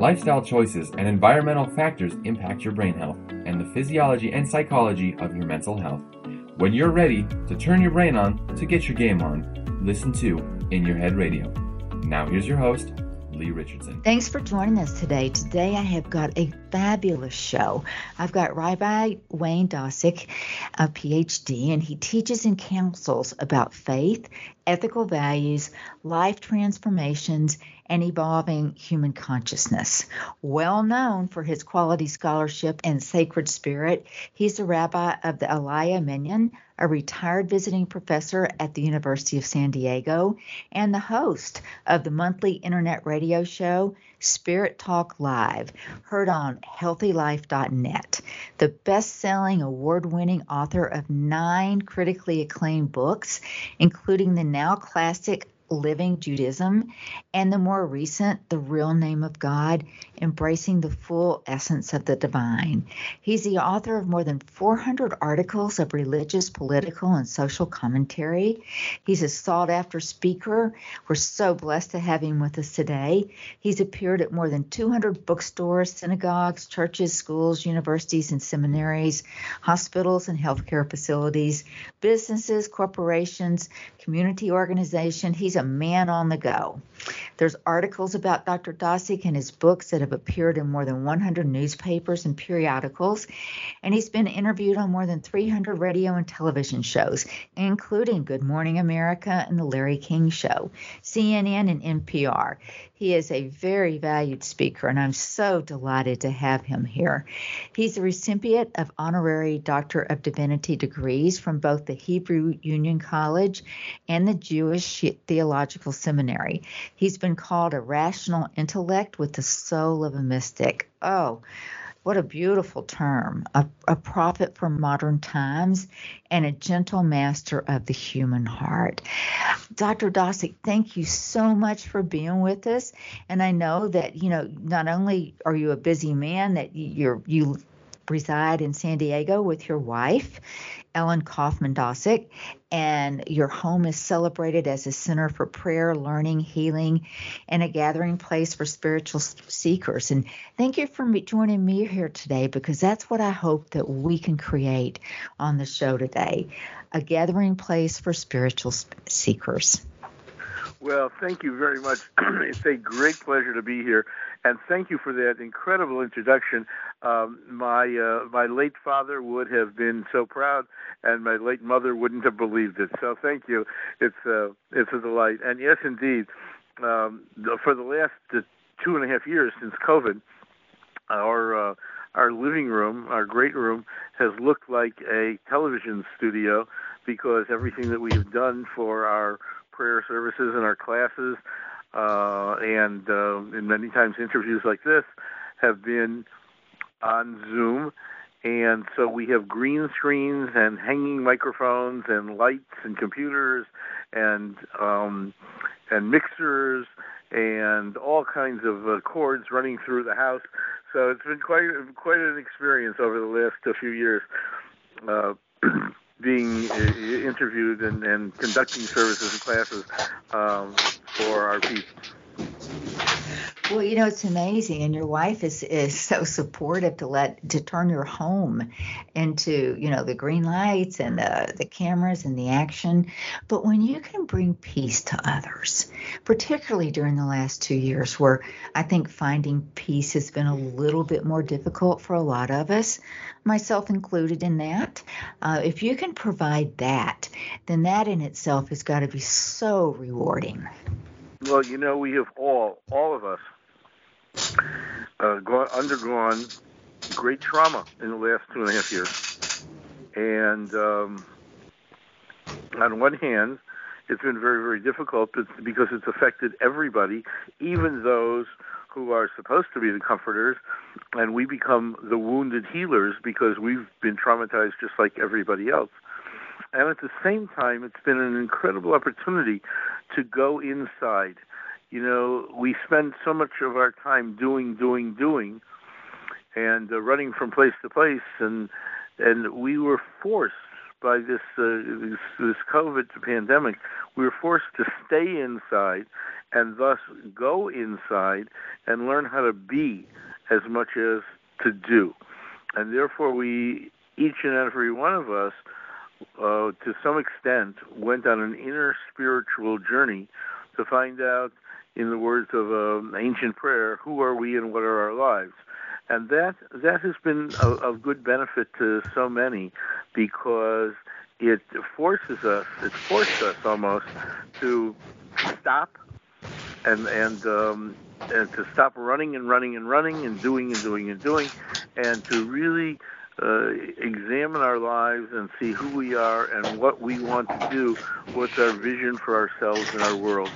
Lifestyle choices and environmental factors impact your brain health and the physiology and psychology of your mental health. When you're ready to turn your brain on to get your game on, listen to In Your Head Radio. Now, here's your host, Lee Richardson. Thanks for joining us today. Today I have got a fabulous show. I've got Rabbi Wayne Dosick, a PhD, and he teaches and counsels about faith, ethical values, life transformations, and evolving human consciousness. Well known for his quality scholarship and sacred spirit, he's a rabbi of the Elijah Minyan, a retired visiting professor at the University of San Diego, and the host of the monthly internet radio show Spirit Talk Live, heard on healthylife.net. The best selling, award winning author of nine critically acclaimed books, including the now classic Living Judaism, and the more recent, The Real Name of God, Embracing the Full Essence of the Divine. He's the author of more than 400 articles of religious, political, and social commentary. He's a sought after speaker. We're so blessed to have him with us today. He's appeared at more than 200 bookstores, synagogues, churches, schools, universities, and seminaries, hospitals and healthcare facilities, businesses, corporations, community organizations. He's a man on the go. There's articles about Dr. Dosick and his books that have appeared in more than 100 newspapers and periodicals, and he's been interviewed on more than 300 radio and television shows, including Good Morning America and The Larry King Show, CNN, and NPR. He is a very valued speaker, and I'm so delighted to have him here. He's a recipient of honorary Doctor of Divinity degrees from both the Hebrew Union College and the Jewish Theological Seminary. He's been called a rational intellect with the soul of a mystic. Oh, what a beautiful term. A, a, prophet for modern times and a gentle master of the human heart. Dr. Dosick, thank you so much for being with us. And I know that, you know, not only are you a busy man, that you're you reside in San Diego with your wife, Ellen Kaufman Dosick, and your home is celebrated as a center for prayer, learning, healing, and a gathering place for spiritual seekers. And thank you for joining me here today because that's what I hope that we can create on the show today a gathering place for spiritual seekers. Well, thank you very much. it's a great pleasure to be here, and thank you for that incredible introduction. Um, my uh, my late father would have been so proud, and my late mother wouldn't have believed it. So thank you. It's uh, it's a delight. And yes, indeed, um, for the last uh, two and a half years since COVID, our uh, our living room, our great room, has looked like a television studio because everything that we have done for our prayer services and our classes, uh, and, uh, many times interviews like this have been on Zoom. And so we have green screens and hanging microphones and lights and computers and um, and mixers and all kinds of uh, cords running through the house. So it's been quite quite an experience over the last few years. Uh, being uh, interviewed and, and conducting services and classes um, for our people. Well, you know, it's amazing, and your wife is is so supportive to let to turn your home into you know the green lights and the the cameras and the action. But when you can bring peace to others, particularly during the last two years, where I think finding peace has been a little bit more difficult for a lot of us, myself included in that. Uh, if you can provide that, then that in itself has got to be so rewarding. Well, you know, we have all, all of us, uh, gone, undergone great trauma in the last two and a half years. And um, on one hand, it's been very, very difficult because it's affected everybody, even those who are supposed to be the comforters, and we become the wounded healers because we've been traumatized just like everybody else. And at the same time, it's been an incredible opportunity to go inside. You know, we spend so much of our time doing, doing, doing, and uh, running from place to place, and and we were forced by this, uh, this this COVID pandemic, we were forced to stay inside and thus go inside and learn how to be as much as to do. And therefore, we, each and every one of us, uh, to some extent, went on an inner spiritual journey to find out, in the words of an ancient prayer, who are we and what are our lives. And that that has been of, good benefit to so many because it forces us, it forced us almost to stop and and um, and to stop running and running and running and doing and doing and doing, and to really uh, examine our lives and see who we are and what we want to do, what's our vision for ourselves and our world.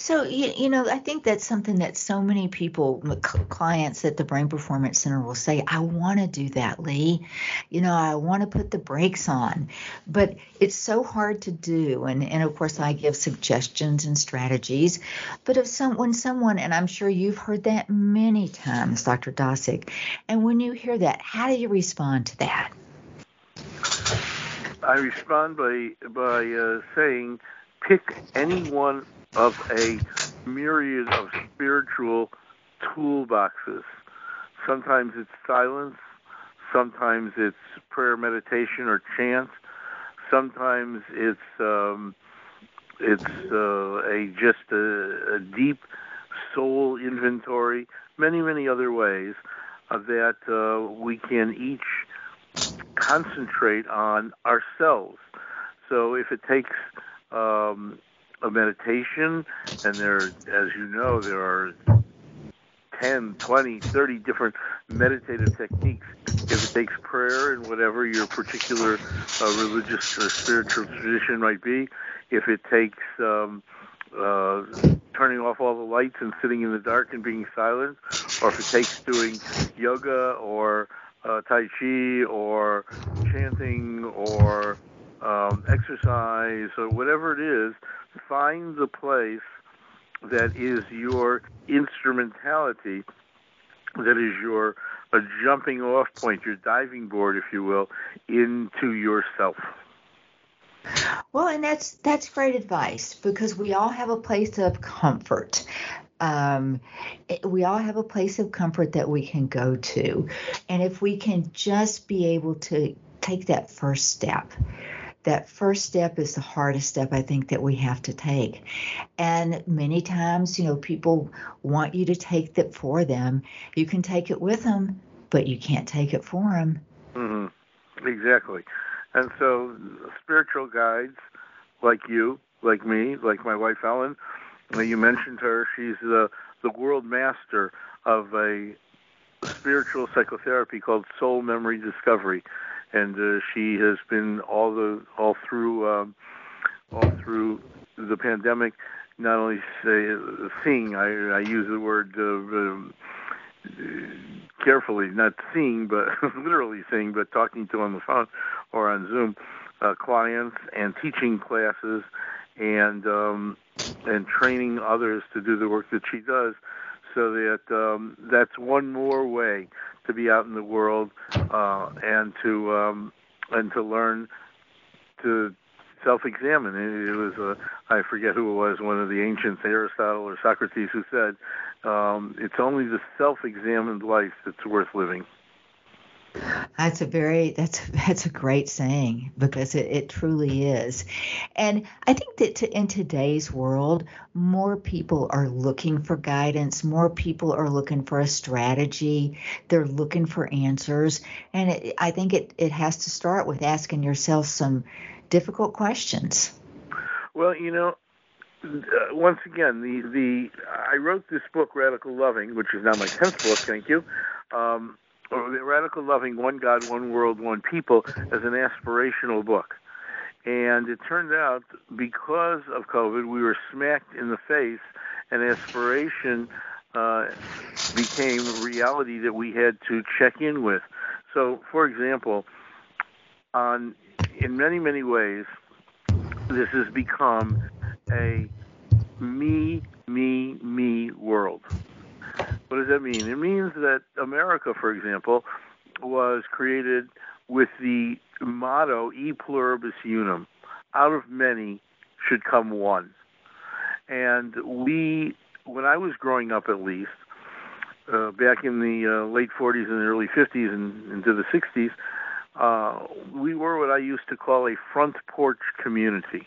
So you, you know, I think that's something that so many people, clients at the Brain Performance Center, will say, "I want to do that, Lee. You know, I want to put the brakes on, but it's so hard to do." And and of course, I give suggestions and strategies. But if some when someone, and I'm sure you've heard that many times, Dr. Dosick, and when you hear that, how do you respond to that? I respond by by uh, saying, pick any one of a myriad of spiritual toolboxes. Sometimes it's silence, sometimes it's prayer, meditation, or chant. Sometimes it's um, it's uh, a just a, a, deep soul inventory. Many many other ways that uh, we can each concentrate on ourselves. So if it takes um, a meditation, and there, as you know, there are 10, 20, 30 different meditative techniques. If it takes prayer and whatever your particular uh, religious or spiritual tradition might be, if it takes um, uh, turning off all the lights and sitting in the dark and being silent, or if it takes doing yoga or uh, tai chi or chanting or um, exercise or whatever it is, find the place that is your instrumentality, that is your a jumping off point, your diving board, if you will, into yourself. Well, and that's that's great advice because we all have a place of comfort. Um, we all have a place of comfort that we can go to, and if we can just be able to take that first step, that first step is the hardest step I think that we have to take. And many times, you know, people want you to take that for them. You can take it with them, but you can't take it for them. Mm-hmm. Exactly. And so, spiritual guides like you, like me, like my wife Ellen, you mentioned her. She's the the world master of a spiritual psychotherapy called Soul Memory Discovery and uh, she has been all the all through um, all through the pandemic. Not only say, seeing, I, I use the word uh, um, carefully, not seeing, but literally seeing, but talking to on the phone or on Zoom, uh, clients and teaching classes and um, and training others to do the work that she does so that um, that's one more way to be out in the world uh, and to um, and to learn to self-examine. It, it was a, I forget who it was, one of the ancients, Aristotle or Socrates, who said, um, "It's only the self-examined life that's worth living." That's a very that's that's a great saying because it, it truly is, and I think that to, in today's world, more people are looking for guidance. More people are looking for a strategy. They're looking for answers, and it, I think it it has to start with asking yourself some difficult questions. Well, you know, uh, once again, the the I wrote this book, Radical Loving, which is now my tenth book. Thank you. Um, Radical Loving One God, One World, One People as an aspirational book. And it turned out because of COVID, we were smacked in the face, and aspiration uh, became reality that we had to check in with. So, for example, on in many many ways, this has become a me me me world. What does that mean? It means that America, for example, was created with the motto, e pluribus unum, out of many should come one. And we, when I was growing up at least, uh, back in the uh, late 40s and early 50s and into the 60s, uh, we were what I used to call a front porch community.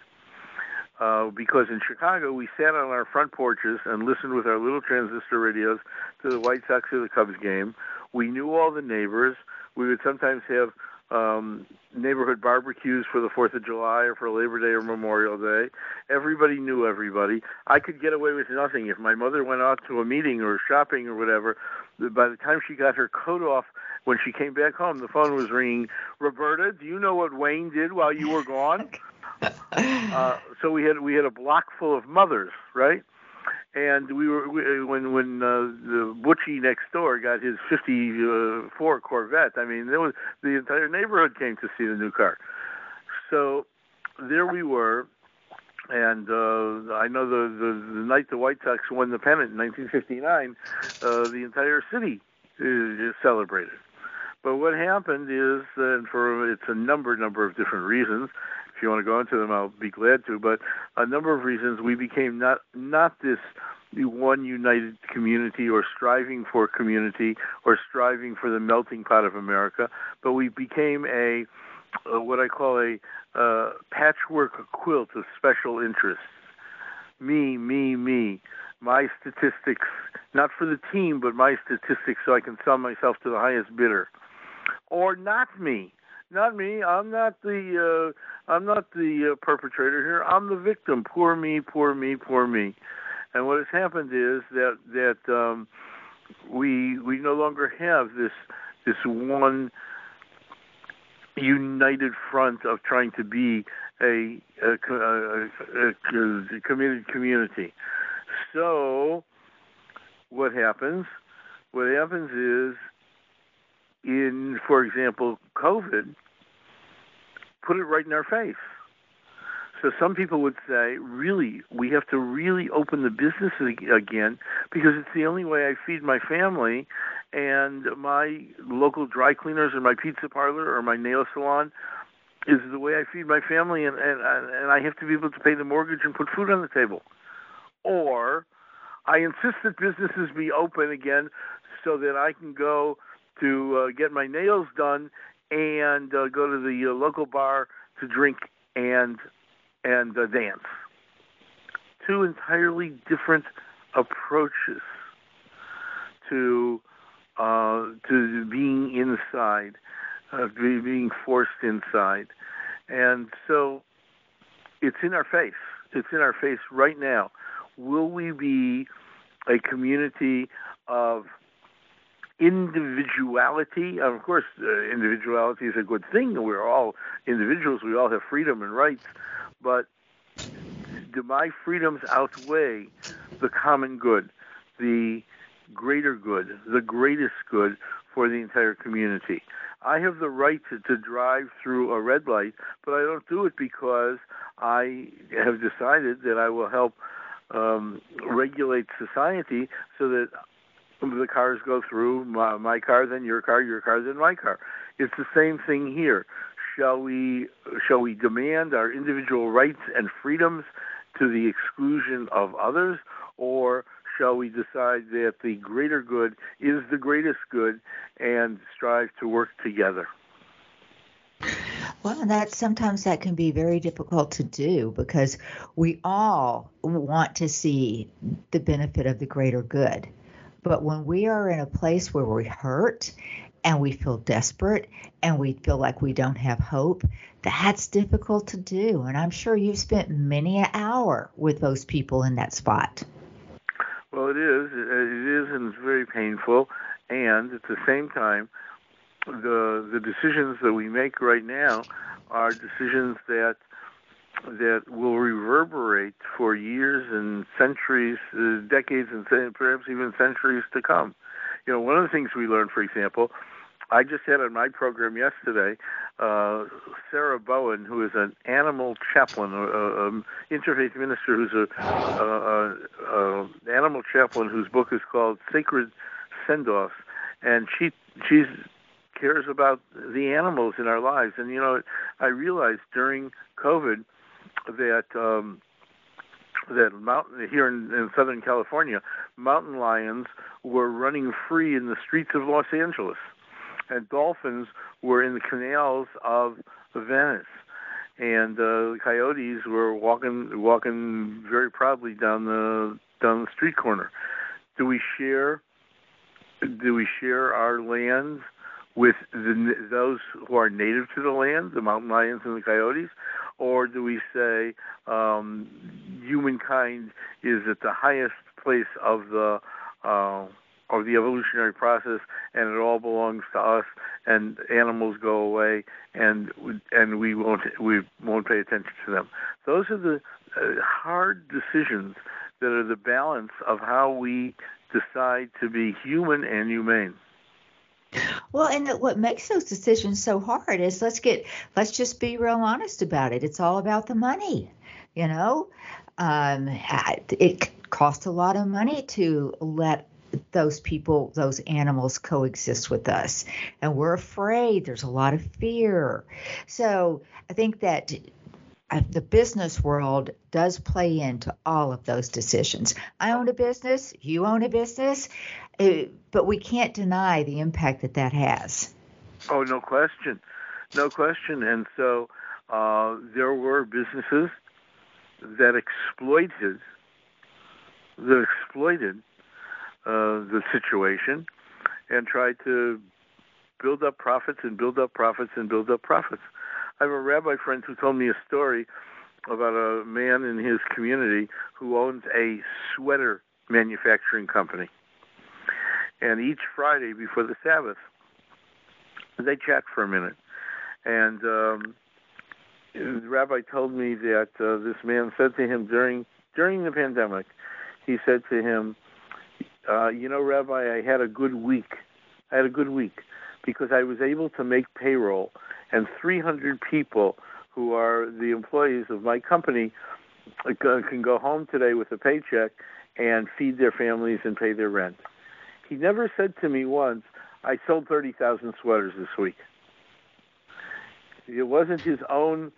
Uh, because in Chicago, we sat on our front porches and listened with our little transistor radios to the White Sox or the Cubs game. We knew all the neighbors. We would sometimes have um, neighborhood barbecues for the Fourth of July or for Labor Day or Memorial Day. Everybody knew everybody. I could get away with nothing if my mother went out to a meeting or shopping or whatever. By the time she got her coat off, when she came back home, the phone was ringing. Roberta, do you know what Wayne did while you were gone? uh, so we had we had a block full of mothers, right? and we were we, when when uh, the Butchie next door got his '54 Corvette. I mean, there was the entire neighborhood came to see the new car. So there we were, and uh, I know the, the the night the White Sox won the pennant in 1959, uh, the entire city uh, celebrated. But what happened is, and for it's a number number of different reasons, you want to go into them, I'll be glad to. But a number of reasons we became not not this one united community or striving for community or striving for the melting pot of America, but we became a, a what I call a uh, patchwork quilt of special interests. Me, me, me. My statistics, not for the team, but my statistics, so I can sell myself to the highest bidder. Or not me not me. I'm not the uh, I'm not the uh, perpetrator here. I'm the victim. Poor me, poor me, poor me. And what has happened is that that um, we we no longer have this this one united front of trying to be a, a, a, a committed community. So what happens? What happens is in, for example, COVID, put it right in our face. So some people would say, really, we have to really open the business again because it's the only way I feed my family and my local dry cleaners or my pizza parlor or my nail salon is the way I feed my family and, and, and I have to be able to pay the mortgage and put food on the table. Or I insist that businesses be open again so that I can go to uh, get my nails done and uh, go to the uh, local bar to drink and and uh, dance. Two entirely different approaches to uh, to being inside, uh, being forced inside, and so it's in our face. It's in our face right now. Will we be a community of individuality. Of course, uh, individuality is a good thing. We're all individuals. We all have freedom and rights. But do my freedoms outweigh the common good, the greater good, the greatest good for the entire community? I have the right to, to drive through a red light, but I don't do it because I have decided that I will help um, regulate society so that the cars go through my, my car, then your car, your car, then my car. It's the same thing here. Shall we shall we demand our individual rights and freedoms to the exclusion of others, or shall we decide that the greater good is the greatest good and strive to work together? Well, that sometimes that can be very difficult to do because we all want to see the benefit of the greater good. But when we are in a place where we hurt and we feel desperate and we feel like we don't have hope, that's difficult to do. And I'm sure you've spent many an hour with those people in that spot. Well, it is. It is, and it's very painful. And at the same time, the the decisions that we make right now are decisions that that will reverberate for years and centuries, uh, decades, and perhaps even centuries to come. You know, one of the things we learned, for example, I just had on my program yesterday uh, Sarah Bowen, who is an animal chaplain, an interfaith minister who's a, a, a, a animal chaplain whose book is called Sacred Send-Offs, and she she's cares about the animals in our lives. And you know, I realized during COVID that um, that mountain here in, in Southern California, mountain lions were running free in the streets of Los Angeles, and dolphins were in the canals of Venice, and uh, coyotes were walking walking very proudly down the down the street corner. Do we share? Do we share our lands with the, those who are native to the land, the mountain lions and the coyotes, or do we say um, humankind is at the highest place of the uh, of the evolutionary process, and it all belongs to us, and animals go away, and and we won't we won't pay attention to them. Those are the uh, hard decisions that are the balance of how we decide to be human and humane. Well, and what makes those decisions so hard is let's get let's just be real honest about it. It's all about the money, you know. Um, it costs a lot of money to let those people, those animals coexist with us, and we're afraid. There's a lot of fear. So I think that uh, the business world does play into all of those decisions. I own a business, you own a business, uh, but we can't deny the impact that that has. Oh, no question. No question. And so uh, there were businesses that exploited that exploited uh, the situation and tried to build up profits and build up profits and build up profits. I have a rabbi friend who told me a story about a man in his community who owns a sweater manufacturing company. And each Friday before the Sabbath, they chat for a minute. And um, the rabbi told me that uh, this man said to him during during the pandemic, he said to him, uh, "You know, Rabbi, I had a good week. I had a good week because I was able to make payroll and 300 people who are the employees of my company can go home today with a paycheck and feed their families and pay their rent. He never said to me once, I sold 30,000 sweaters this week. It wasn't his own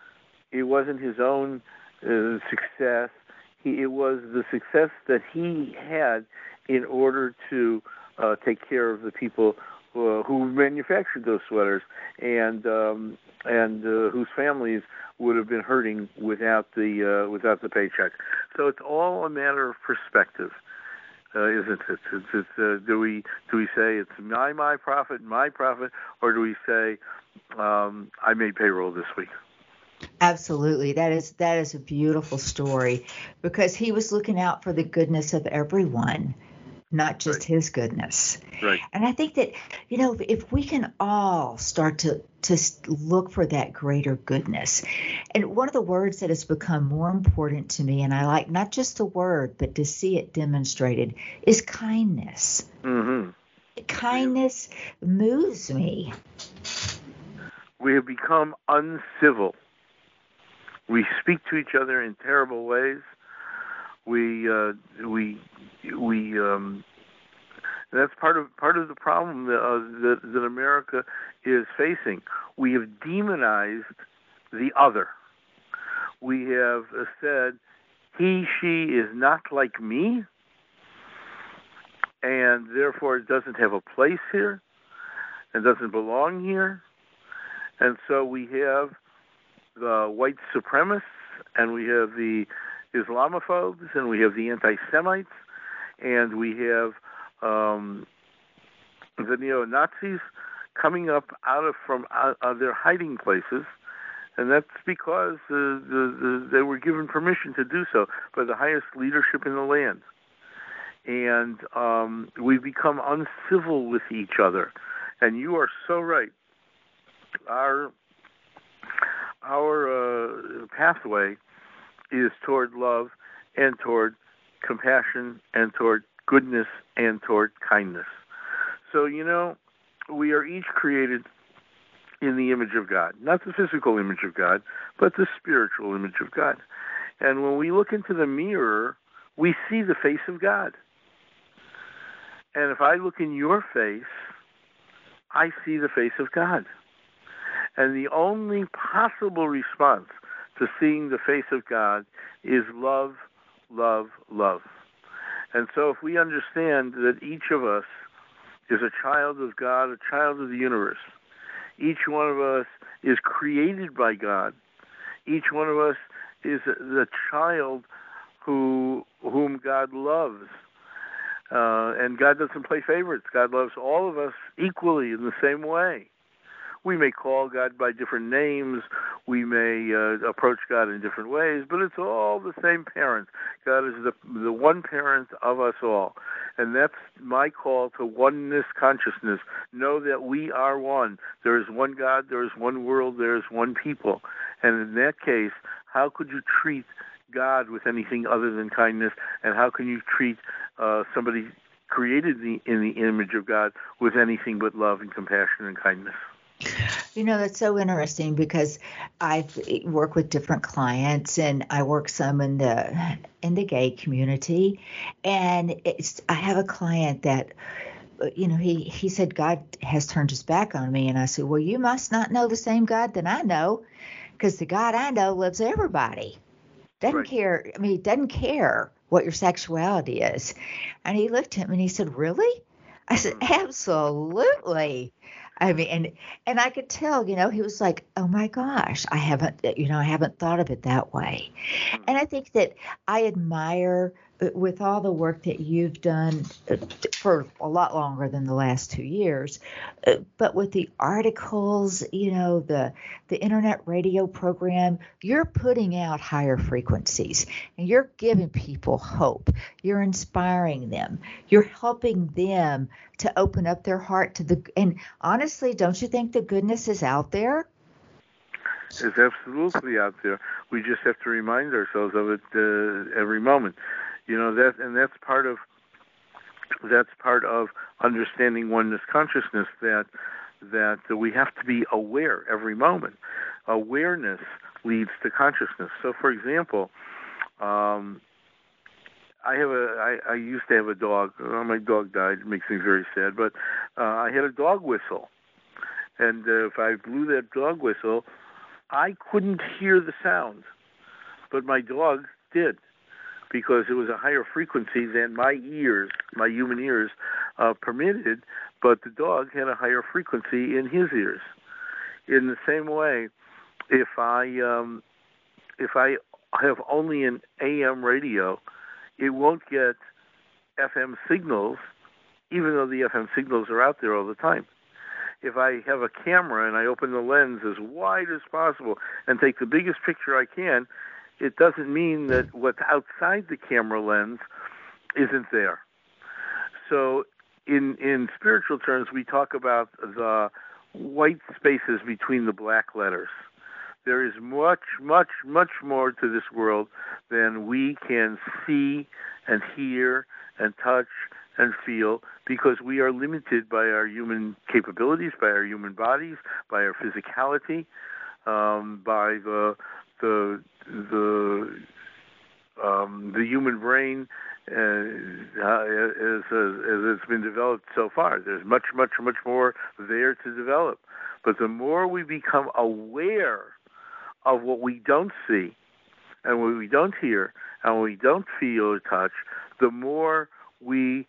it wasn't his own uh, success. He, it was the success that he had in order to uh, take care of the people uh, who manufactured those sweaters and um, and uh, whose families would have been hurting without the uh, without the paycheck. So it's all a matter of perspective, uh, isn't it? It's, it's, uh, do we do we say it's my my profit, my profit, or do we say um, I made payroll this week? Absolutely. That is that is a beautiful story because he was looking out for the goodness of everyone not just right. his goodness. Right. And I think that, you know, if we can all start to to look for that greater goodness. And one of the words that has become more important to me, and I like not just the word, but to see it demonstrated, is kindness. Mm-hmm. Kindness moves me. We have become uncivil. We speak to each other in terrible ways we uh, we we um, that's part of part of the problem that, uh, that that America is facing. We have demonized the other. We have said he she is not like me, and therefore it doesn't have a place here, and doesn't belong here, and so we have the white supremacists, and we have the Islamophobes and we have the anti-Semites and we have um, the neo-Nazis coming up out of from out of their hiding places, and that's because the, the, the, they were given permission to do so by the highest leadership in the land. And um, we've become uncivil with each other. And you are so right. Our our uh, pathway is toward love and toward compassion and toward goodness and toward kindness. So, you know, we are each created in the image of God, not the physical image of God, but the spiritual image of God. And when we look into the mirror, we see the face of God. And if I look in your face, I see the face of God. And the only possible response to seeing the face of God is love, love, love. And so if we understand that each of us is a child of God, a child of the universe, each one of us is created by God, each one of us is the child who whom God loves. Uh, and God doesn't play favorites. God loves all of us equally in the same way. We may call God by different names. We may uh, approach God in different ways, but it's all the same parent. God is the the one parent of us all, and that's my call to oneness consciousness. Know that we are one. There is one God. There is one world. There is one people. And in that case, how could you treat God with anything other than kindness? And how can you treat uh, somebody created the, in the image of God with anything but love and compassion and kindness? You know, that's so interesting because I work with different clients and I work some in the in the gay community and it's I have a client that you know, he he said God has turned his back on me and I said, "Well, you must not know the same God that I know because the God I know loves everybody. Doesn't right. care. I mean, he doesn't care what your sexuality is." And he looked at me and he said, "Really?" I said, hmm. "Absolutely." I mean, and and I could tell, you know, he was like, "Oh my gosh, I haven't, you know, I haven't thought of it that way." Hmm. And I think that I admire with all the work that you've done uh, for a lot longer than the last two years, uh, but with the articles, you know, the the internet radio program, you're putting out higher frequencies and you're giving people hope. You're inspiring them. You're helping them to open up their heart to the and honestly, don't you think the goodness is out there? It's absolutely out there. We just have to remind ourselves of it uh, every moment. You know that, and that's part of that's part of understanding oneness consciousness that that we have to be aware every moment. Awareness leads to consciousness. So, for example, um, I have a I, I used to have a dog. My dog died. It makes me very sad. But uh, I had a dog whistle, and uh, if I blew that dog whistle, I couldn't hear the sound, but my dog did because it was a higher frequency than my ears, my human ears, uh, permitted, but the dog had a higher frequency in his ears. In the same way, if I um, if I have only an AM radio, it won't get FM signals, even though the FM signals are out there all the time. If I have a camera and I open the lens as wide as possible and take the biggest picture I can, it doesn't mean that what's outside the camera lens isn't there. So, in in spiritual terms, we talk about the white spaces between the black letters. There is much, much, much more to this world than we can see and hear and touch and feel because we are limited by our human capabilities, by our human bodies, by our physicality, um, by the the the um, the human brain uh, as, as it's been developed so far. There's much, much, much more there to develop. But the more we become aware of what we don't see and what we don't hear and what we don't feel or touch, the more we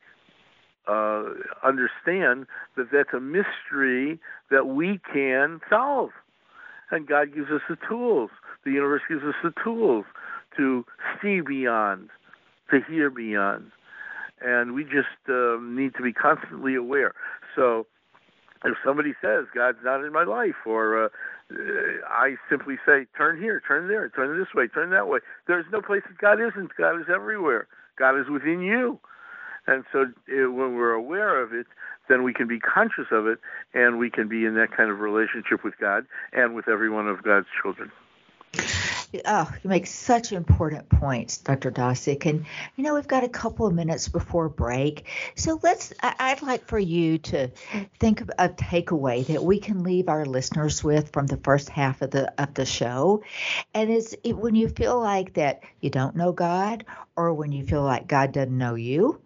uh, understand that that's a mystery that we can solve. And God gives us the tools the universe gives us the tools to see beyond, to hear beyond. And we just um, need to be constantly aware. So if somebody says God's not in my life, or uh, I simply say, turn here, turn there, turn this way, turn that way. There's no place that God isn't. God is everywhere. God is within you. And so it, when we're aware of it, then we can be conscious of it, and we can be in that kind of relationship with God and with every one of God's children. Oh, you make such important points, Dr. Dosick. And, you know, we've got a couple of minutes before break. So let's, I'd like for you to think of a takeaway that we can leave our listeners with from the first half of the, of the show. And it's it, when you feel like that you don't know God, or when you feel like God doesn't know you,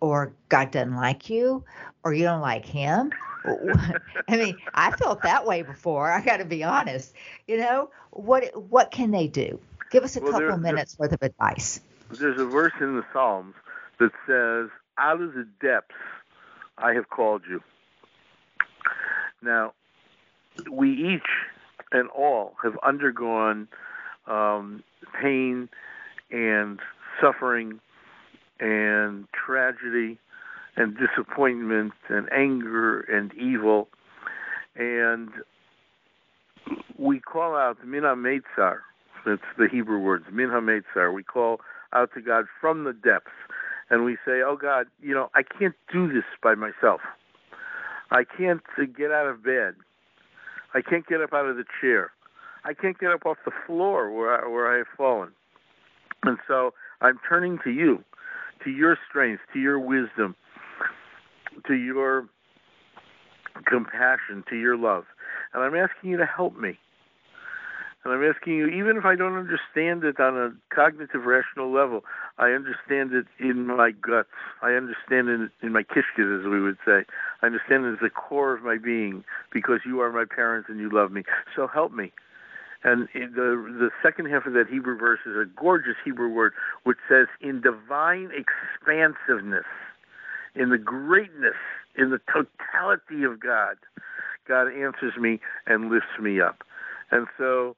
or God doesn't like you, or you don't like Him, I mean, I felt that way before. I got to be honest. You know, what what can they do? Give us a well, couple minutes worth of advice. There's a verse in the Psalms that says, "Out of the depths I have called you." Now, we each and all have undergone um, pain and suffering and tragedy and disappointment and anger and evil. And we call out Min HaMeitzar. That's the Hebrew words, Min HaMeitzar. We call out to God from the depths. And we say, Oh God, you know, I can't do this by myself. I can't get out of bed. I can't get up out of the chair. I can't get up off the floor where I, where I have fallen. And so I'm turning to you, to your strength, to your wisdom, to your compassion, to your love. And I'm asking you to help me. And I'm asking you, even if I don't understand it on a cognitive, rational level, I understand it in my guts. I understand it in my kishkis, as we would say. I understand it as the core of my being because you are my parents and you love me. So help me. And the the second half of that Hebrew verse is a gorgeous Hebrew word which says, "In divine expansiveness, in the greatness, in the totality of God, God answers me and lifts me up." And so,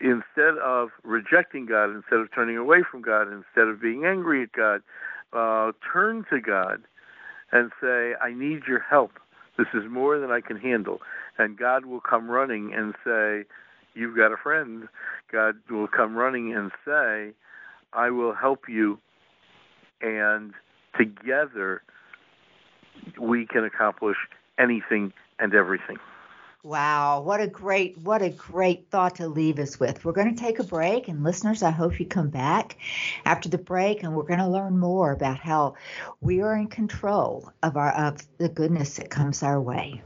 instead of rejecting God, instead of turning away from God, instead of being angry at God, uh, turn to God and say, "I need your help. This is more than I can handle." And God will come running and say you've got a friend, God will come running and say, I will help you, and together we can accomplish anything and everything. Wow, what a great what a great thought to leave us with. We're going to take a break and listeners, I hope you come back after the break and we're going to learn more about how we are in control of our of the goodness that comes our way.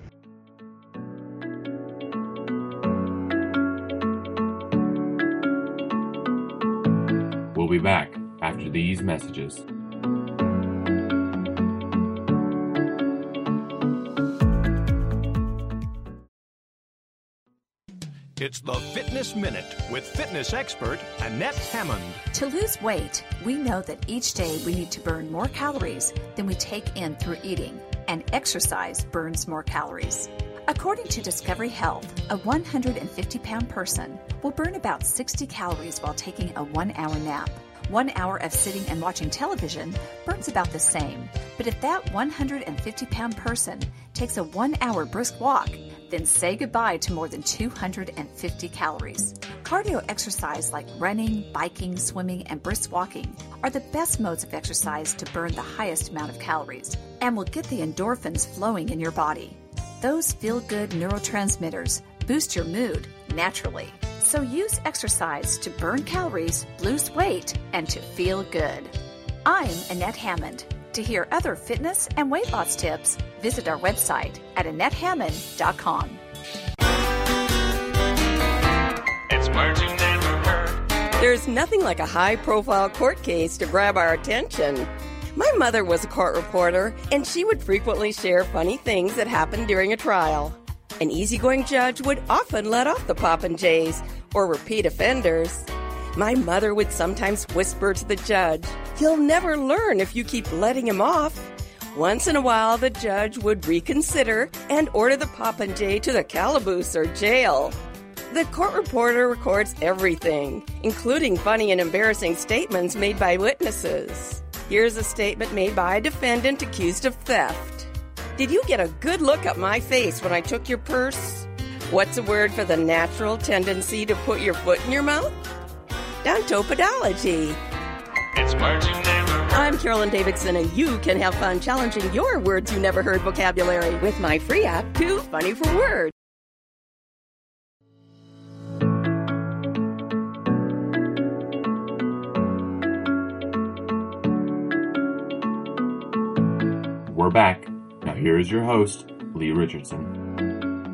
We'll be back after these messages. It's the Fitness Minute with fitness expert Annette Hammond. To lose weight, we know that each day we need to burn more calories than we take in through eating, and exercise burns more calories. According to Discovery Health, a 150 pound person will burn about 60 calories while taking a one hour nap. One hour of sitting and watching television burns about the same. But if that 150 pound person takes a one hour brisk walk, then say goodbye to more than 250 calories. Cardio exercise like running, biking, swimming, and brisk walking are the best modes of exercise to burn the highest amount of calories and will get the endorphins flowing in your body. Those feel good neurotransmitters boost your mood naturally. So use exercise to burn calories, lose weight, and to feel good. I'm Annette Hammond. To hear other fitness and weight loss tips, visit our website at AnnetteHammond.com. It's words you never heard. There's nothing like a high profile court case to grab our attention. My mother was a court reporter, and she would frequently share funny things that happened during a trial. An easygoing judge would often let off the Popinjays or repeat offenders. My mother would sometimes whisper to the judge, You'll never learn if you keep letting him off. Once in a while, the judge would reconsider and order the Popinjay to the calaboose or jail. The court reporter records everything, including funny and embarrassing statements made by witnesses. Here's a statement made by a defendant accused of theft. Did you get a good look at my face when I took your purse? What's a word for the natural tendency to put your foot in your mouth? Dontopedalogy. It's words you never. I'm Carolyn Davidson, and you can have fun challenging your words you never heard vocabulary with my free app, Too Funny for Words. We're back. Now here is your host, Lee Richardson.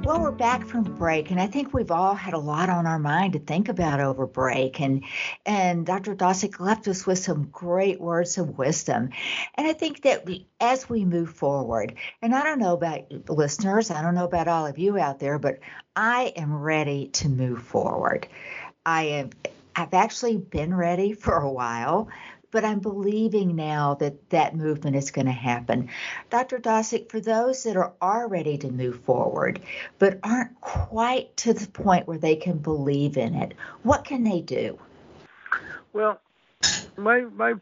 Well, we're back from break, and I think we've all had a lot on our mind to think about over break. And and Dr. Dosick left us with some great words of wisdom. And I think that we, as we move forward, and I don't know about listeners, I don't know about all of you out there, but I am ready to move forward. I am. I've actually been ready for a while but I'm believing now that that movement is going to happen. Dr. Dosick, for those that are, are ready to move forward, but aren't quite to the point where they can believe in it, what can they do? Well, my my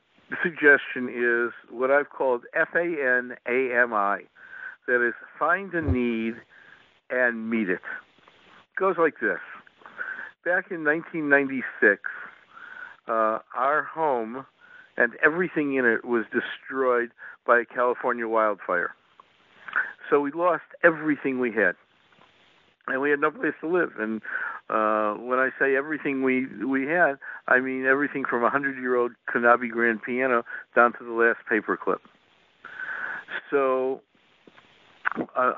suggestion is what I've called F A N A M I. That is, find a need and meet it. It goes like this. Back in 1996, uh, our home and everything in it was destroyed by a California wildfire. So we lost everything we had, and we had no place to live. And uh, when I say everything we we had, I mean everything from a hundred-year-old Knabe grand piano down to the last paperclip. So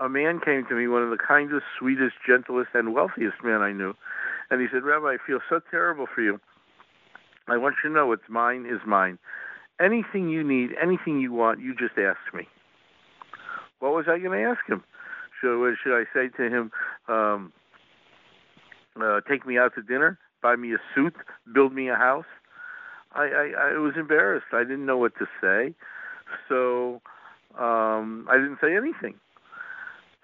a man came to me, one of the kindest, sweetest, gentlest, and wealthiest men I knew, and he said, "Rabbi, I feel so terrible for you." I want you to know what's mine is mine. Anything you need, anything you want, you just ask me. What was I going to ask him? Should, should I say to him, um, uh, take me out to dinner, buy me a suit, build me a house? I, I, I was embarrassed. I didn't know what to say. So um, I didn't say anything.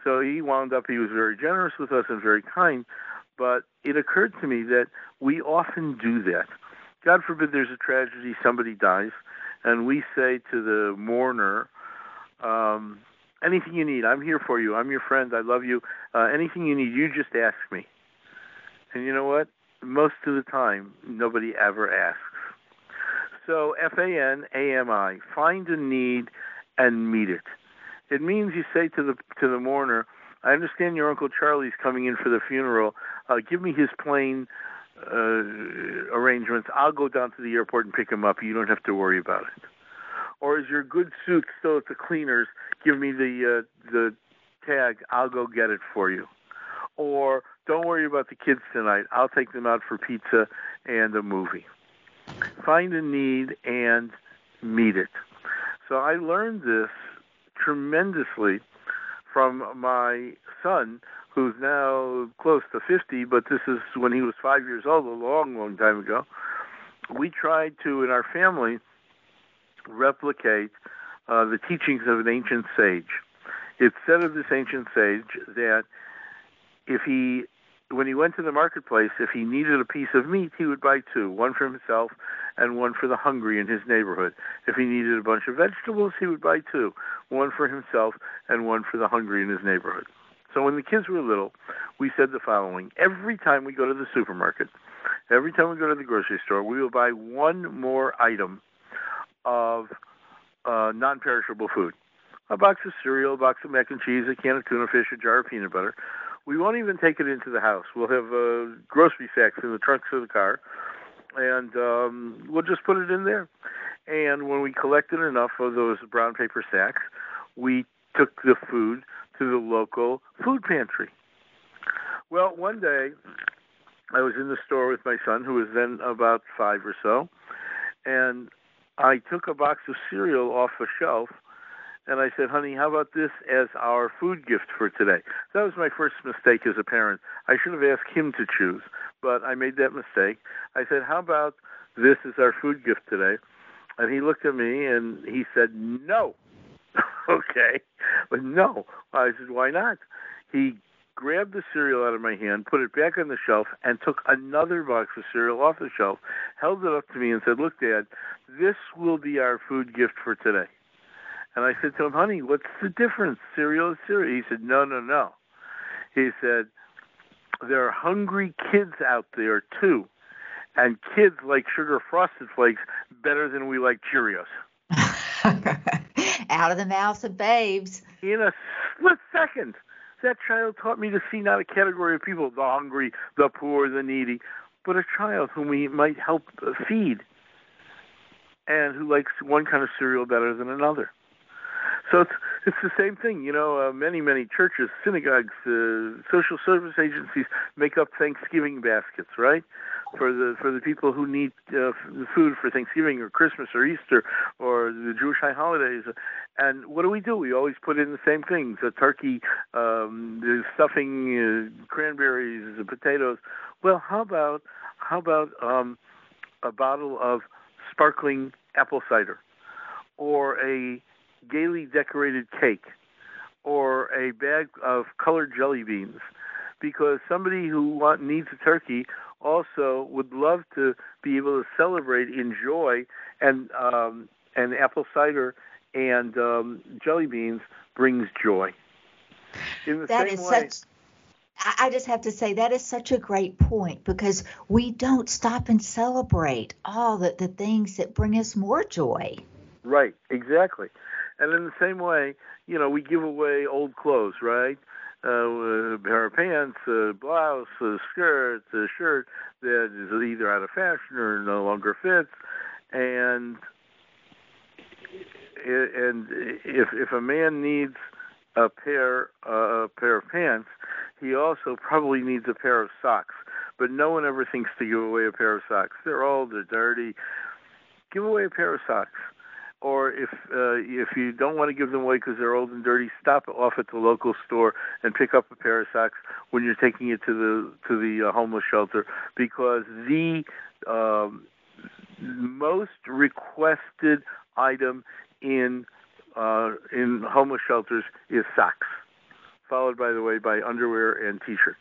So he wound up, he was very generous with us and very kind. But it occurred to me that we often do that. God forbid there's a tragedy, somebody dies, and we say to the mourner, um, anything you need, I'm here for you. I'm your friend. I love you. Uh, anything you need, you just ask me. And you know what? Most of the time, nobody ever asks. So F A N A M I, find a need and meet it. It means you say to the to the mourner, I understand your uncle Charlie's coming in for the funeral. Uh, give me his plane uh, arrangements, I'll go down to the airport and pick him up. You don't have to worry about it. Or is your good suit still at the cleaners? Give me the uh, the tag. I'll go get it for you. Or don't worry about the kids tonight. I'll take them out for pizza and a movie. Find a need and meet it. So I learned this tremendously from my son who's now close to 50, but this is when he was five years old, a long, long time ago. We tried to, in our family, replicate uh, the teachings of an ancient sage. It said of this ancient sage that if he, when he went to the marketplace, if he needed a piece of meat, he would buy two, one for himself and one for the hungry in his neighborhood. If he needed a bunch of vegetables, he would buy two, one for himself and one for the hungry in his neighborhood. So when the kids were little, we said the following every time we go to the supermarket, every time we go to the grocery store, we will buy one more item of uh, non perishable food a box of cereal, a box of mac and cheese, a can of tuna fish, a jar of peanut butter. We won't even take it into the house. We'll have uh, grocery sacks in the trunks of the car, and um, we'll just put it in there. And when we collected enough of those brown paper sacks, we took the food to the local food pantry. Well, one day I was in the store with my son, who was then about five or so, and I took a box of cereal off a shelf and I said, honey, how about this as our food gift for today? That was my first mistake as a parent. I should have asked him to choose, but I made that mistake. I said, how about this as our food gift today? And he looked at me and he said, no. okay. But no. I said, why not? He grabbed the cereal out of my hand, put it back on the shelf, and took another box of cereal off the shelf, held it up to me, and said, Look, Dad, this will be our food gift for today. And I said to him, Honey, what's the difference? Cereal is cereal. He said, No, no, no. He said, There are hungry kids out there, too. And kids like sugar frosted flakes better than we like Cheerios. Out of the mouths of babes. In a split second, that child taught me to see not a category of people, the hungry, the poor, the needy, but a child whom we might help feed and who likes one kind of cereal better than another. So it's it's the same thing, you know. Uh, many many churches, synagogues, uh, social service agencies make up Thanksgiving baskets, right? For the for the people who need uh, food for Thanksgiving or Christmas or Easter or the Jewish high holidays. And what do we do? We always put in the same things: the turkey, um, the stuffing, uh, cranberries, the potatoes. Well, how about how about um, a bottle of sparkling apple cider, or a gaily decorated cake, or a bag of colored jelly beans, because somebody who want, needs a turkey also would love to be able to celebrate, enjoy, and um, and apple cider and um, jelly beans brings joy. In the That same is way, such. I I just have to say that is such a great point because we don't stop and celebrate all the, the things that bring us more joy. Right, exactly. And in the same way, you know, we give away old clothes, right? Uh, a pair of pants, a blouse, a skirt, a shirt that is either out of fashion or no longer fits, and and if if a man needs a pair uh, a pair of pants, he also probably needs a pair of socks. But no one ever thinks to give away a pair of socks. They're old, they're dirty. Give away a pair of socks or if uh, if you don't want to give them away because they're old and dirty, stop off at the local store and pick up a pair of socks when you're taking it to the to the uh, homeless shelter because the um, most requested item in uh, in homeless shelters is socks, followed by the way by underwear and t-shirts.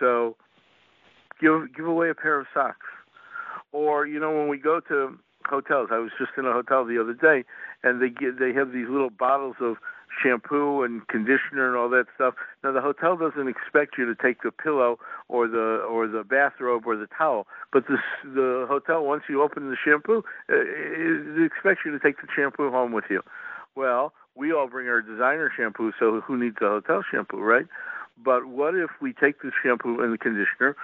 So give give away a pair of socks, or you know when we go to hotels. I was just in a hotel the other day, and they get they have these little bottles of shampoo and conditioner and all that stuff. Now the hotel doesn't expect you to take the pillow or the or the bathrobe or the towel, but the the hotel once you open the shampoo, uh, it expects you to take the shampoo home with you. Well, we all bring our designer shampoo, so who needs a hotel shampoo, right? But what if we take the shampoo and the conditioner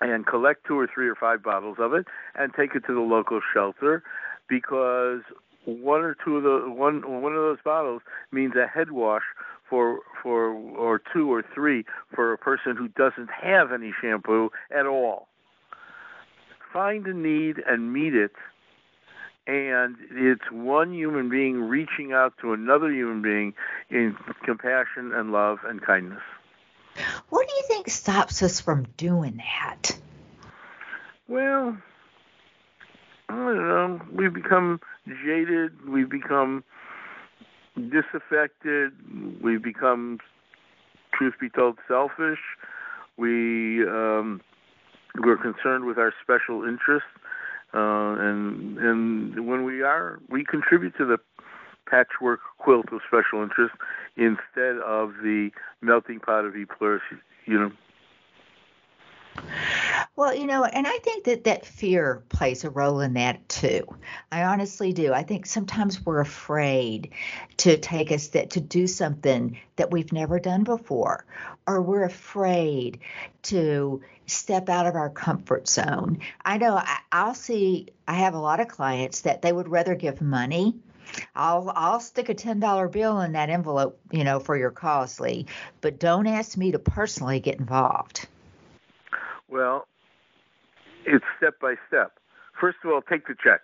and collect two or three or five bottles of it and take it to the local shelter because one or two of the one one of those bottles means a head wash for for or two or three for a person who doesn't have any shampoo at all. Find a need and meet it and it's one human being reaching out to another human being in compassion and love and kindness. What do you think stops us from doing that? Well, I don't know. We've become jaded. We've become disaffected. We've become, truth be told, selfish. We um, we're concerned with our special interests, uh, and and when we are, we contribute to the patchwork quilt of special interest instead of the melting pot of e pluribus know. Well, you know, and I think that that fear plays a role in that too. I honestly do. I think sometimes we're afraid to take us that to do something that we've never done before, or we're afraid to step out of our comfort zone. I know I, I'll see. I have a lot of clients that they would rather give money I'll I'll stick a ten dollar bill in that envelope, you know, for your cause, Lee. But don't ask me to personally get involved. Well, it's step by step. First of all, take the check.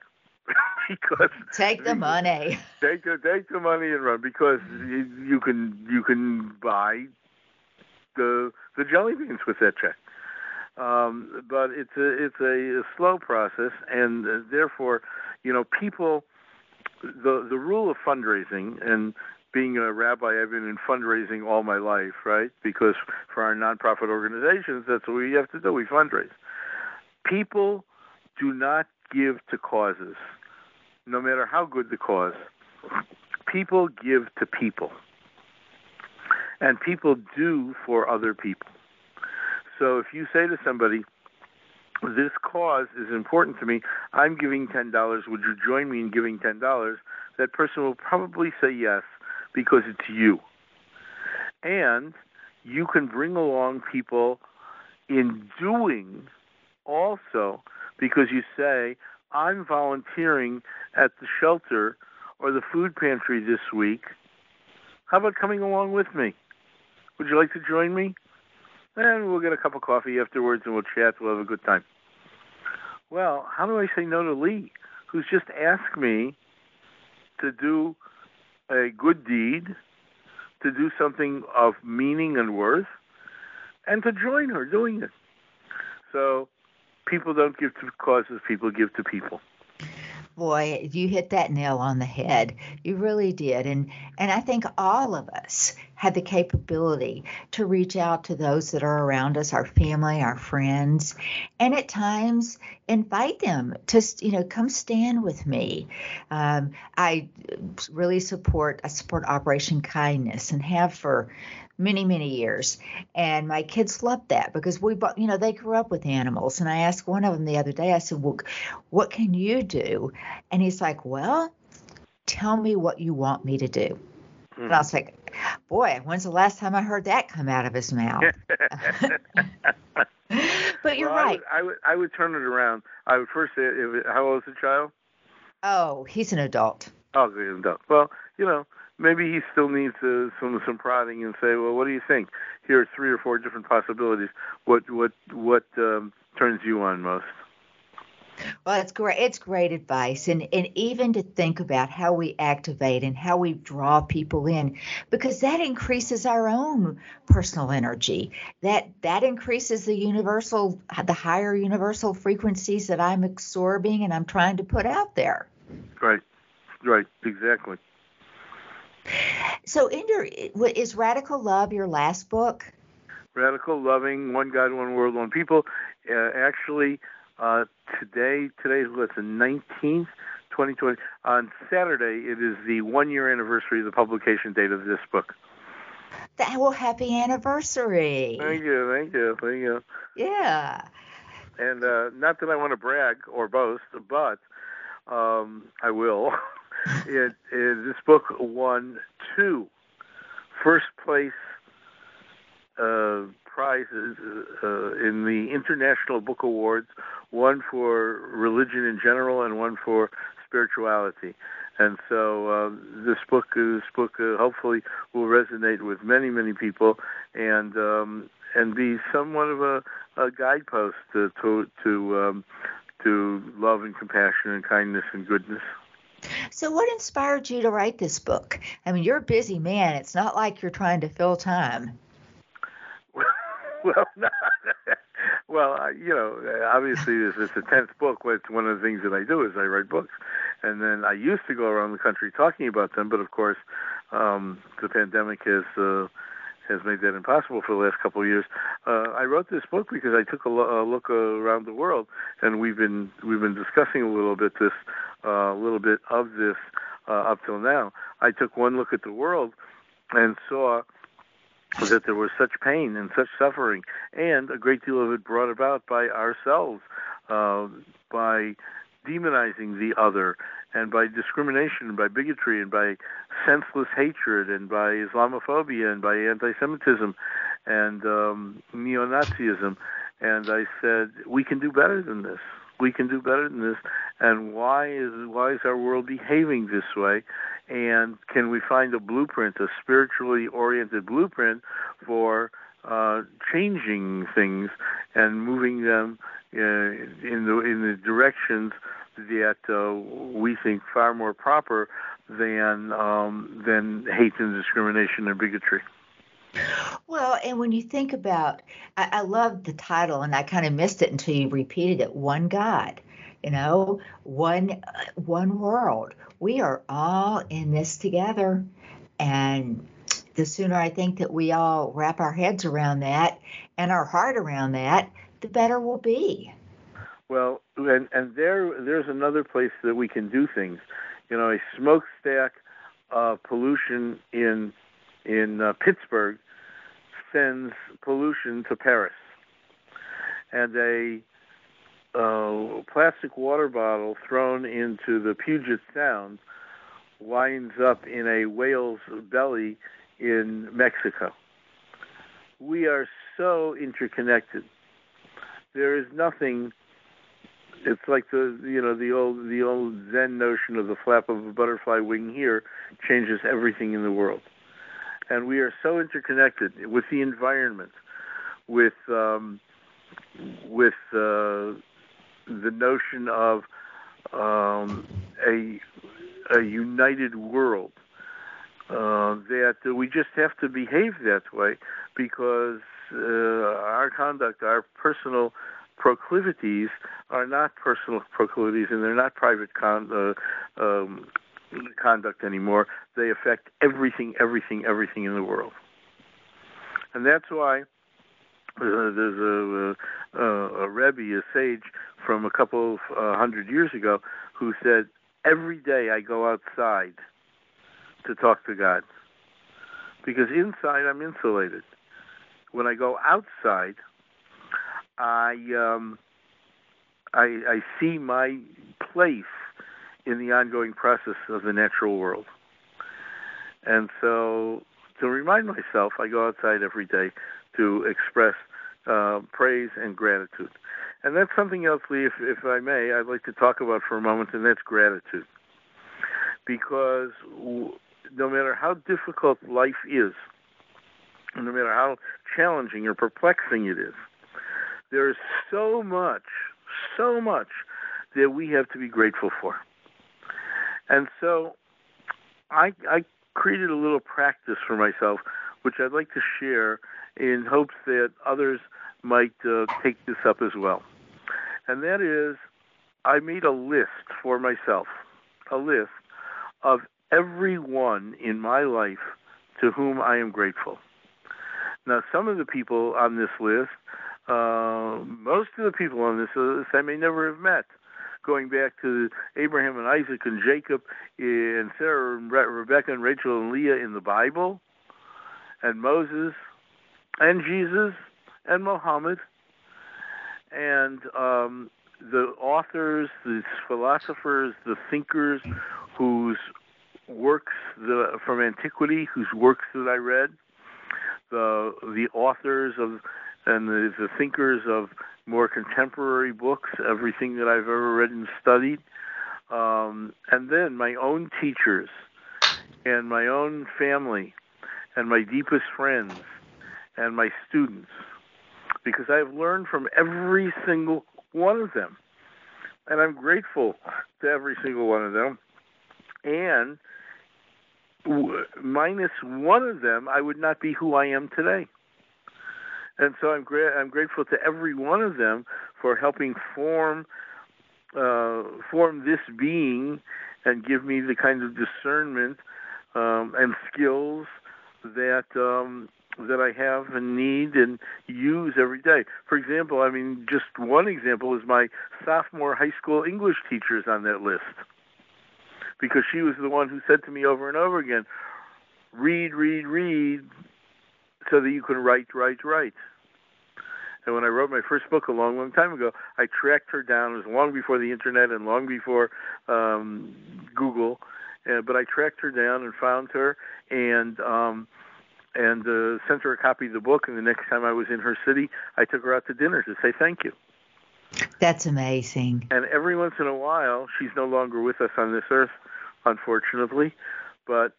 because take the money. Take the take the money and run because you, can you can buy the the jelly beans with that check. Um, but it's a it's a, a slow process, and uh, therefore, you know, people. The the rule of fundraising and being a rabbi, I've been in fundraising all my life, right? Because for our nonprofit organizations, that's what we have to do. We fundraise. People do not give to causes, no matter how good the cause. People give to people. And people do for other people. So if you say to somebody, this cause is important to me, I'm giving $10, would you join me in giving $10? That person will probably say yes because it's you. And you can bring along people in doing also because you say, I'm volunteering at the shelter or the food pantry this week. How about coming along with me? Would you like to join me? And we'll get a cup of coffee afterwards and we'll chat. We'll have a good time. Well, how do I say no to Lee, who's just asked me to do a good deed, to do something of meaning and worth, and to join her doing it? So people don't give to causes, people give to people boy, you hit that nail on the head. You really did. And and I think all of us have the capability to reach out to those that are around us, our family, our friends, and at times invite them to you know come stand with me. Um, I really support I support Operation Kindness and have for many many years. And my kids loved that because we bought you know they grew up with animals. And i asked one of them the other day i said well what can you do? And he's like well tell me what you want me to do. Mm. and i was like boy when's the last time i heard that come out of his mouth? But you're well, right I would, I would, I would turn it around. I would first say how old is the child? Oh he's an adult. Oh he's an adult. Well you know maybe he still needs uh, some some prodding and say, well, what do you think? Here are three or four different possibilities. What what what um, turns you on most? Well, it's great. It's great advice, and and even to think about how we activate and how we draw people in, because that increases our own personal energy. That that increases the universal, the higher universal frequencies that I'm absorbing and I'm trying to put out there. Right, right, exactly. So, Ender, is Radical Love your last book? Radical Loving, One God, One World, One People. Uh, actually, uh, today, today is what's the 19th, 2020. On Saturday, it is the one year anniversary of the publication date of this book. That well, happy anniversary. Thank you, thank you, thank you. Yeah. And uh, not that I want to brag or boast, but um, I will. it, it, this book won two first place uh, prizes uh, in the International Book Awards, one for religion in general and one for spirituality. And so uh, this book, this book, uh, hopefully will resonate with many, many people, and um, and be somewhat of a, a guidepost to to to, um, to love and compassion and kindness and goodness. So, what inspired you to write this book? I mean, you're a busy man. It's not like you're trying to fill time. well, no, well, you know, obviously, this is the tenth book. It's one of the things that I do is I write books, and then I used to go around the country talking about them. But of course, um, the pandemic has uh, has made that impossible for the last couple of years. Uh, I wrote this book because I took a, lo- a look around the world, and we've been we've been discussing a little bit this a uh, little bit of this uh, up till now. I took one look at the world and saw that there was such pain and such suffering, and a great deal of it brought about by ourselves, uh, by demonizing the other, and by discrimination, and by bigotry, and by senseless hatred, and by Islamophobia, and by anti-Semitism, and um, neo-Nazism. And I said, we can do better than this. We can do better than this. And why is why is our world behaving this way? And can we find a blueprint a spiritually oriented blueprint for uh, changing things and moving them uh, in the in the directions that uh, we think far more proper than um, than hate and discrimination and bigotry. Well, and when you think about, I, I love the title, and I kind of missed it until you repeated it. One God, you know, one one world. We are all in this together, and the sooner I think that we all wrap our heads around that and our heart around that, the better we'll be. Well, and and there there's another place that we can do things. You know, a smokestack uh, pollution in in uh, Pittsburgh sends pollution to Paris, and a uh, plastic water bottle thrown into the Puget Sound winds up in a whale's belly in Mexico. We are so interconnected. There is nothing it's like the you know the old the old Zen notion of the flap of a butterfly wing here changes everything in the world, and we are so interconnected with the environment, with um, with uh, the notion of um, a a united world. Uh, that we just have to behave that way because uh, our conduct, our personal proclivities are not personal proclivities and they're not private con- uh, um, conduct anymore. They affect everything, everything, everything in the world. And that's why uh, there's a, a, a Rebbe, a sage from a couple of uh, hundred years ago, who said, Every day I go outside to talk to God. Because inside I'm insulated. When I go outside, I um, I, I see my place in the ongoing process of the natural world. And so, to remind myself, I go outside every day to express uh, praise and gratitude. And that's something else, Lee, if, if I may, I'd like to talk about for a moment, and that's gratitude. Because no matter how difficult life is, no matter how challenging or perplexing it is, there is so much, so much that we have to be grateful for. And so I, I created a little practice for myself, which I'd like to share in hopes that others might uh, take this up as well. And that is, I made a list for myself, a list of everyone in my life to whom I am grateful. Now, some of the people on this list uh, most of the people on this list I may never have met. Going back to Abraham and Isaac and Jacob and Sarah and Re- Rebecca and Rachel and Leah in the Bible, and Moses and Jesus and Muhammad and um, the authors, the philosophers, the thinkers whose works the, from antiquity, whose works that I read, the the authors of and the, the thinkers of more contemporary books, everything that I've ever read and studied, um, and then my own teachers and my own family and my deepest friends and my students, because I've learned from every single one of them, and I'm grateful to every single one of them, and minus one of them, I would not be who I am today and so I'm gra- I'm grateful to every one of them for helping form uh, form this being and give me the kind of discernment um, and skills that um, that I have and need and use every day. For example, I mean, just one example is my sophomore high school English teachers on that list, because she was the one who said to me over and over again, "Read, read, read, so that you can write, write, write." And when I wrote my first book a long, long time ago, I tracked her down. It was long before the internet and long before um, Google. Uh, but I tracked her down and found her and um, and uh, sent her a copy of the book. And the next time I was in her city, I took her out to dinner to say thank you. That's amazing. And every once in a while, she's no longer with us on this earth, unfortunately. But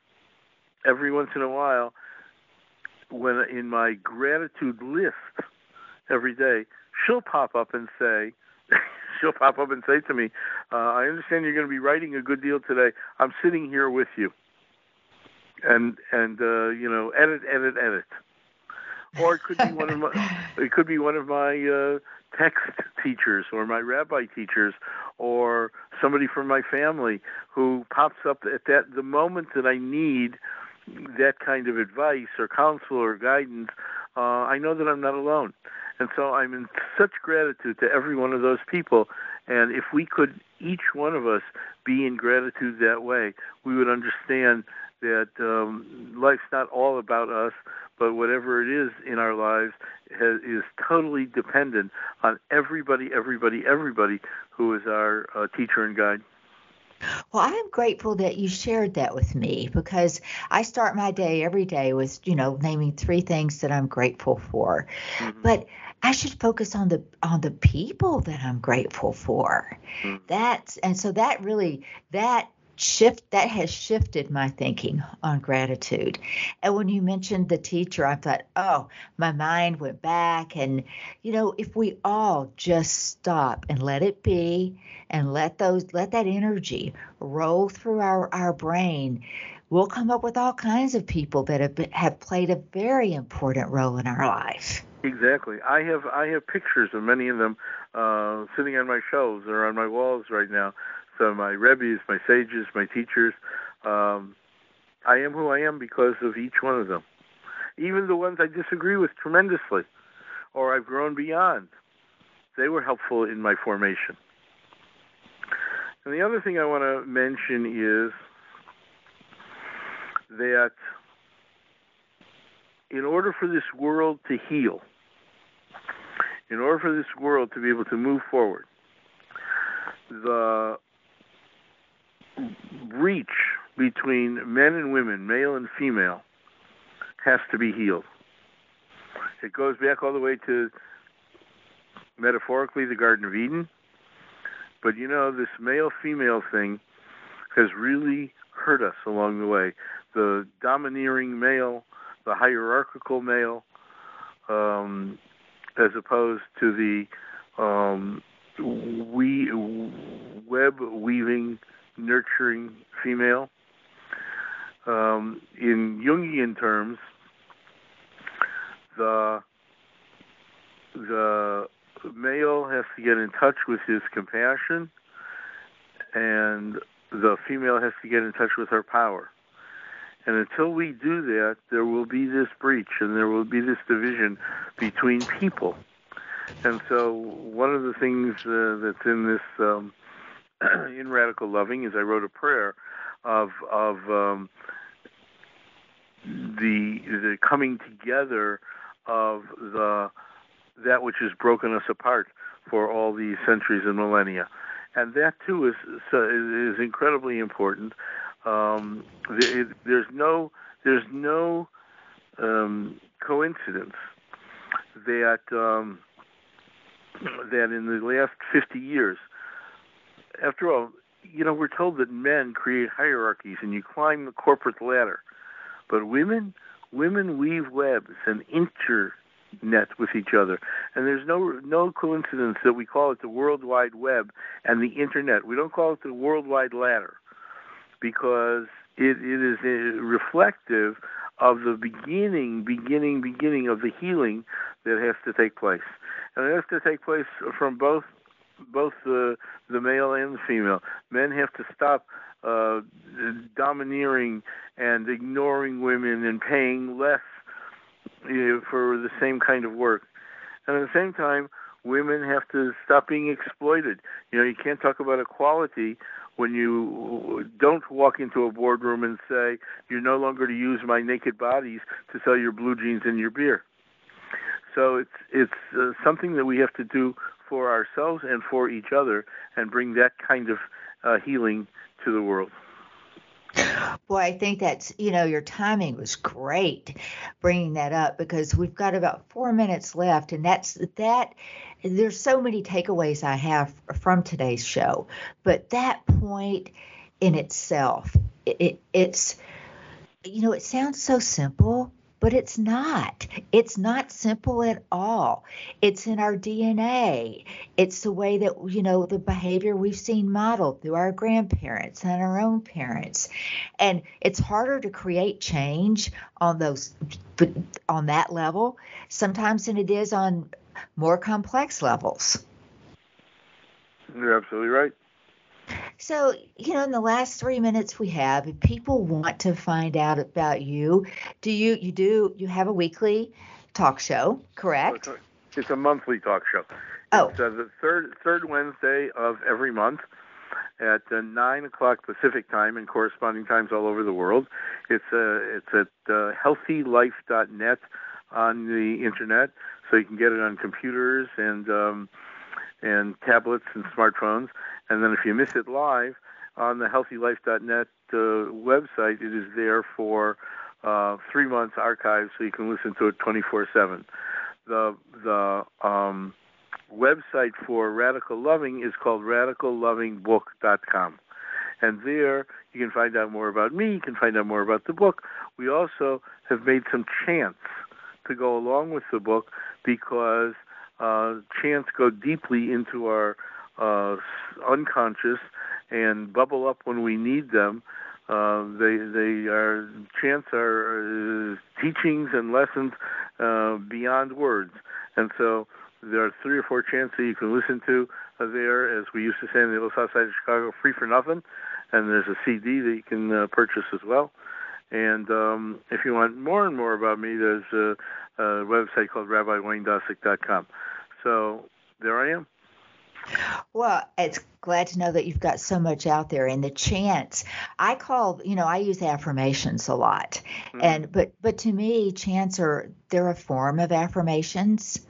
every once in a while, when in my gratitude list every day, she'll pop up and say, she'll pop up and say to me, uh, "I understand you're going to be writing a good deal today. I'm sitting here with you." And and uh, you know, edit, edit, edit. Or it could be one of my, it could be one of my uh, text teachers or my rabbi teachers or somebody from my family who pops up at that the moment that I need that kind of advice or counsel or guidance. Uh, I know that I'm not alone. And so I'm in such gratitude to every one of those people. And if we could, each one of us, be in gratitude that way, we would understand that um, life's not all about us, but whatever it is in our lives has, is totally dependent on everybody, everybody, everybody who is our uh, teacher and guide. Well, I'm grateful that you shared that with me because I start my day every day with, you know, naming three things that I'm grateful for. Mm-hmm. But I should focus on the on the people that I'm grateful for. Mm-hmm. That's and so that really that shift that has shifted my thinking on gratitude. And when you mentioned the teacher i thought oh my mind went back. And you know if we all just stop and let it be and let those let that energy roll through our our brain we'll come up with all kinds of people that have been, have played a very important role in our life. Exactly. I have i have pictures of many of them uh, sitting on my shelves or on my walls right now so my rebbes, my sages, my teachers. Um, I am who I am because of each one of them. Even the ones I disagree with tremendously, or I've grown beyond, they were helpful in my formation. And the other thing I want to mention is that in order for this world to heal, in order for this world to be able to move forward, the breach between men and women, male and female, has to be healed. It goes back all the way to metaphorically the Garden of Eden. But you know, this male female thing has really hurt us along the way. The domineering male, the hierarchical male, um, as opposed to the um, we web weaving nurturing female. Um, in Jungian terms, the the male has to get in touch with his compassion, and the female has to get in touch with her power. And until we do that, there will be this breach and there will be this division between people. And so, one of the things uh, that's in this um, in Radical Loving is I wrote a prayer of of um, the the coming together of the that which has broken us apart for all these centuries and millennia, and that too is is incredibly important. Um, there's no there's no um, coincidence that um, that in the last 50 years after all, you know, we're told that men create hierarchies and you climb the corporate ladder. But women, women weave webs and internet with each other. And there's no no coincidence that we call it the World Wide Web and the internet. We don't call it the World Wide Ladder because it, it is uh, reflective of the beginning, beginning, beginning of the healing that has to take place. And it has to take place from both both the the male and the female. Men have to stop uh, domineering and ignoring women and paying less you know, for the same kind of work. And at the same time, women have to stop being exploited. You know, you can't talk about equality when you don't walk into a boardroom and say you're no longer to use my naked bodies to sell your blue jeans and your beer. So it's it's uh, something that we have to do for ourselves and for each other and bring that kind of uh, healing to the world. Boy, I think that's, you know, your timing was great bringing that up because we've got about four minutes left. And that's that. There's so many takeaways I have from today's show, but that point in itself, it, it, it's, you know, it sounds so simple, but it's not. It's not simple at all. It's in our DNA. It's the way that, you know, the behavior we've seen modeled through our grandparents and our own parents. And it's harder to create change on those, on that level sometimes than it is on more complex levels. You're absolutely right. So, you know, in the last three minutes we have, if people want to find out about you, do you you do you have a weekly talk show, correct? It's a monthly talk show. Oh, it's uh, the third third Wednesday of every month at uh, nine o'clock Pacific time and corresponding times all over the world. It's uh, it's at uh, healthylife.net on the internet, so you can get it on computers and um, and tablets and smartphones. And then if you miss it live, on the healthylife.net uh, website, it is there for uh, three months archived, so you can listen to it 24/7. The the um, website for Radical Loving is called radicallovingbook.com. And there you can find out more about me, you can find out more about the book. We also have made some chants to go along with the book because uh, chants go deeply into our uh, unconscious and bubble up when we need them. Uh, they they are chants are uh, teachings and lessons uh, beyond words, and so there are three or four chants that you can listen to there, as we used to say in the little south side of Chicago, free for nothing. And there's a CD that you can uh, purchase as well. And um, if you want more and more about me, there's a, a website called RabbiWayneDosick.com. So there I am. Well, it's glad to know that you've got so much out there and the chants. I call, you know, I use affirmations a lot. Mm-hmm. And but but to me, chants are they're a form of affirmations.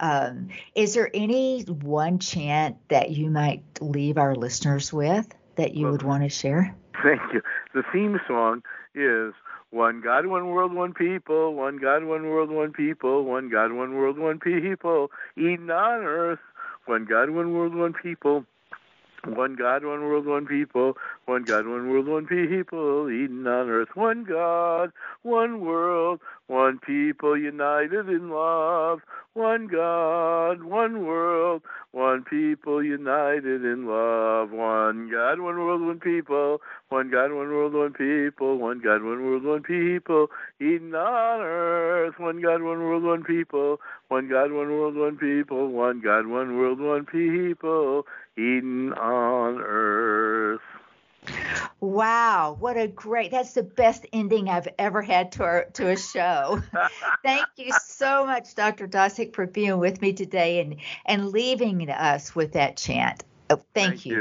Um, is there any one chant that you might leave our listeners with that you well, would want to share? Thank you. The theme song is one God, one world, one people. One God, one world, one people. One God, one world, one people. Eden on earth. One God, one world, one people. One God, one world, one people. One God, one world, one people. Eden on earth. One God, one world, one people united in love. One God, one world, one people united in love. One God, one world, one people. One God, one world, one people. One God, one world, one people. Eden on earth. One God, one world, one people. One God, one world, one people. One God, one world, one people. Eden on earth. Wow, what a great that's the best ending I've ever had to our, to a show. Thank you so much, Dr. Dosick, for being with me today and, and leaving us with that chant. Oh, thank, thank you.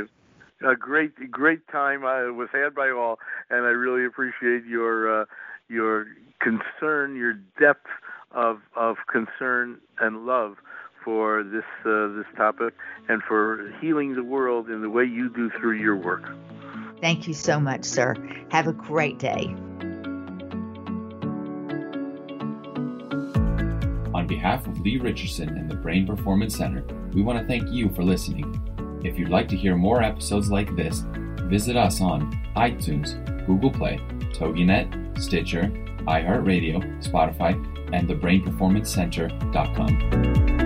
you. A great great time I was had by all and I really appreciate your uh, your concern, your depth of of concern and love for this uh, this topic and for healing the world in the way you do through your work. Thank you so much, sir. Have a great day. On behalf of Lee Richardson and the Brain Performance Center, we want to thank you for listening. If you'd like to hear more episodes like this, visit us on iTunes, Google Play, TogiNet, Stitcher, iHeartRadio, Spotify, and thebrainperformancecenter.com.